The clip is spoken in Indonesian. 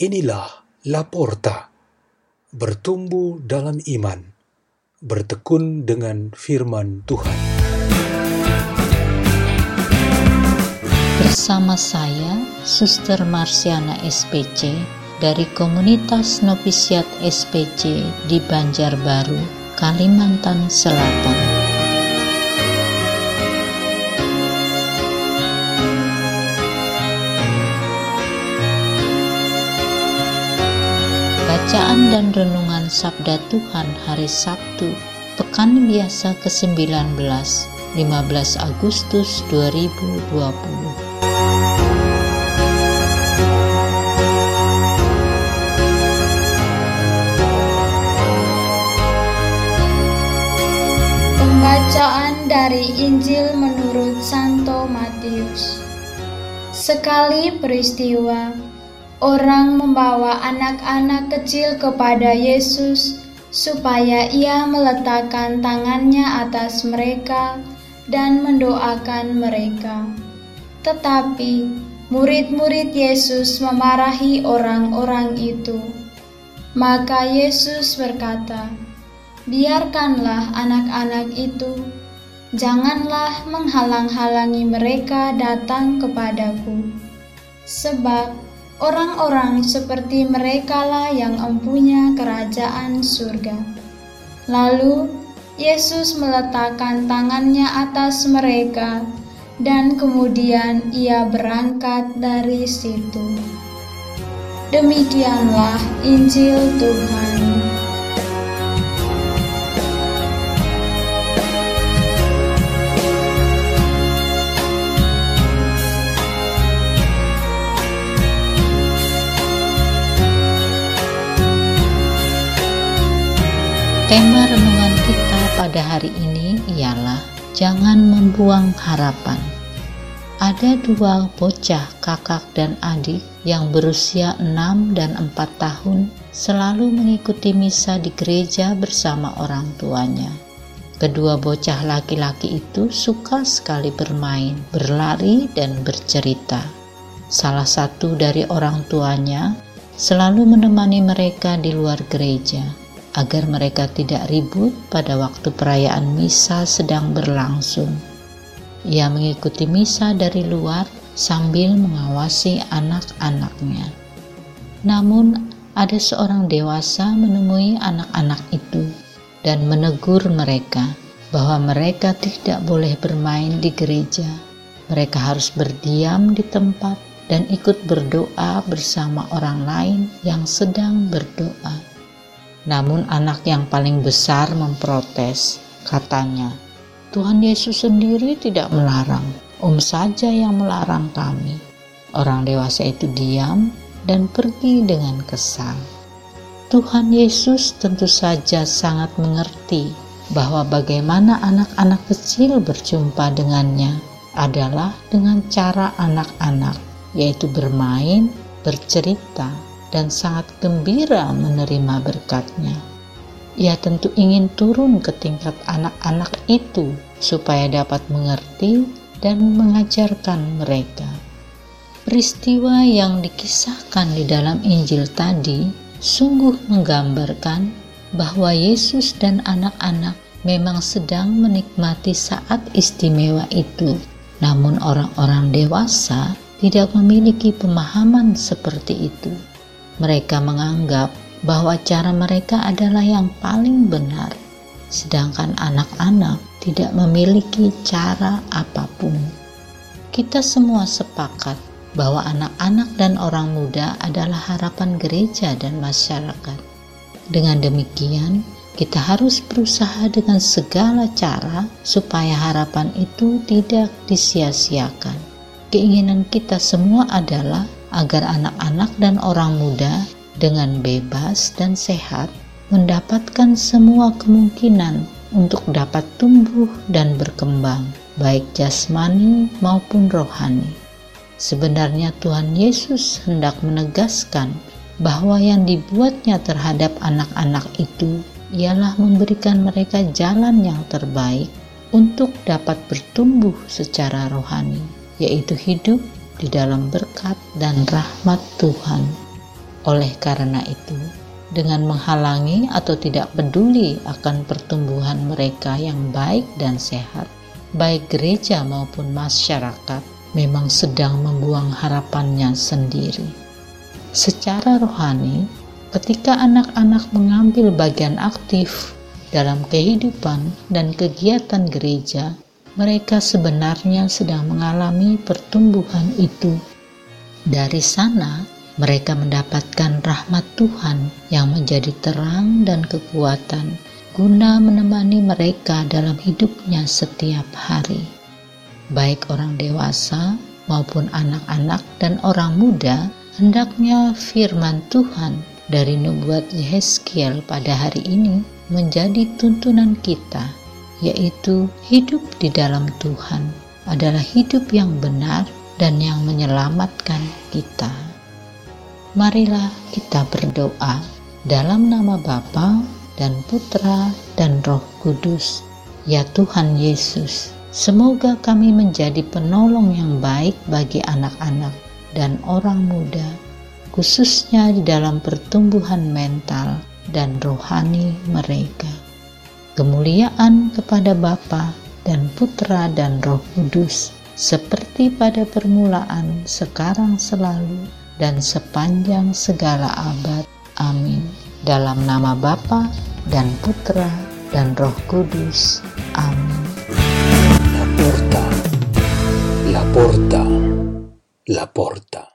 Inilah Laporta, bertumbuh dalam iman, bertekun dengan firman Tuhan. Bersama saya, Suster Marsiana SPC, dari komunitas novisiat SPC di Banjarbaru, Kalimantan Selatan. Dan Renungan Sabda Tuhan Hari Sabtu, Pekan Biasa ke-19, 15 Agustus 2020. Pembacaan dari Injil menurut Santo Matius. Sekali peristiwa, orang membawa anak-anak kecil kepada Yesus supaya ia meletakkan tangannya atas mereka dan mendoakan mereka. Tetapi murid-murid Yesus memarahi orang-orang itu. Maka Yesus berkata, "Biarkanlah anak-anak itu, janganlah menghalang-halangi mereka datang kepadaku, sebab Orang-orang seperti merekalah yang empunya kerajaan surga. Lalu Yesus meletakkan tangannya atas mereka, dan kemudian ia berangkat dari situ. Demikianlah Injil Tuhan. Tema renungan kita pada hari ini ialah jangan membuang harapan. Ada dua bocah kakak dan adik yang berusia 6 dan 4 tahun selalu mengikuti misa di gereja bersama orang tuanya. Kedua bocah laki-laki itu suka sekali bermain, berlari, dan bercerita. Salah satu dari orang tuanya selalu menemani mereka di luar gereja agar mereka tidak ribut pada waktu perayaan misa sedang berlangsung. Ia mengikuti misa dari luar sambil mengawasi anak-anaknya. Namun, ada seorang dewasa menemui anak-anak itu dan menegur mereka bahwa mereka tidak boleh bermain di gereja. Mereka harus berdiam di tempat dan ikut berdoa bersama orang lain yang sedang berdoa. Namun anak yang paling besar memprotes, katanya, Tuhan Yesus sendiri tidak melarang, Om saja yang melarang kami. Orang dewasa itu diam dan pergi dengan kesal. Tuhan Yesus tentu saja sangat mengerti bahwa bagaimana anak-anak kecil berjumpa dengannya adalah dengan cara anak-anak, yaitu bermain, bercerita, dan sangat gembira menerima berkatnya. Ia tentu ingin turun ke tingkat anak-anak itu supaya dapat mengerti dan mengajarkan mereka. Peristiwa yang dikisahkan di dalam Injil tadi sungguh menggambarkan bahwa Yesus dan anak-anak memang sedang menikmati saat istimewa itu. Namun orang-orang dewasa tidak memiliki pemahaman seperti itu mereka menganggap bahwa cara mereka adalah yang paling benar, sedangkan anak-anak tidak memiliki cara apa pun. Kita semua sepakat bahwa anak-anak dan orang muda adalah harapan gereja dan masyarakat. Dengan demikian, kita harus berusaha dengan segala cara supaya harapan itu tidak disia-siakan. Keinginan kita semua adalah agar anak-anak dan orang muda dengan bebas dan sehat mendapatkan semua kemungkinan untuk dapat tumbuh dan berkembang, baik jasmani maupun rohani. Sebenarnya Tuhan Yesus hendak menegaskan bahwa yang dibuatnya terhadap anak-anak itu ialah memberikan mereka jalan yang terbaik untuk dapat bertumbuh secara rohani, yaitu hidup di dalam berkat dan rahmat Tuhan. Oleh karena itu, dengan menghalangi atau tidak peduli akan pertumbuhan mereka yang baik dan sehat, baik gereja maupun masyarakat memang sedang membuang harapannya sendiri. Secara rohani, ketika anak-anak mengambil bagian aktif dalam kehidupan dan kegiatan gereja, mereka sebenarnya sedang mengalami pertumbuhan itu. Dari sana, mereka mendapatkan rahmat Tuhan yang menjadi terang dan kekuatan guna menemani mereka dalam hidupnya setiap hari. Baik orang dewasa maupun anak-anak dan orang muda, hendaknya firman Tuhan dari nubuat Yeskiel pada hari ini menjadi tuntunan kita, yaitu hidup di dalam Tuhan adalah hidup yang benar dan yang menyelamatkan kita. Marilah kita berdoa dalam nama Bapa dan Putra dan Roh Kudus. Ya Tuhan Yesus, semoga kami menjadi penolong yang baik bagi anak-anak dan orang muda, khususnya di dalam pertumbuhan mental dan rohani mereka. Kemuliaan kepada Bapa dan Putra dan Roh Kudus, seperti pada permulaan, sekarang selalu, dan sepanjang segala abad. Amin. Dalam nama Bapa dan Putra dan Roh Kudus. Amin. La porta, la porta, la porta.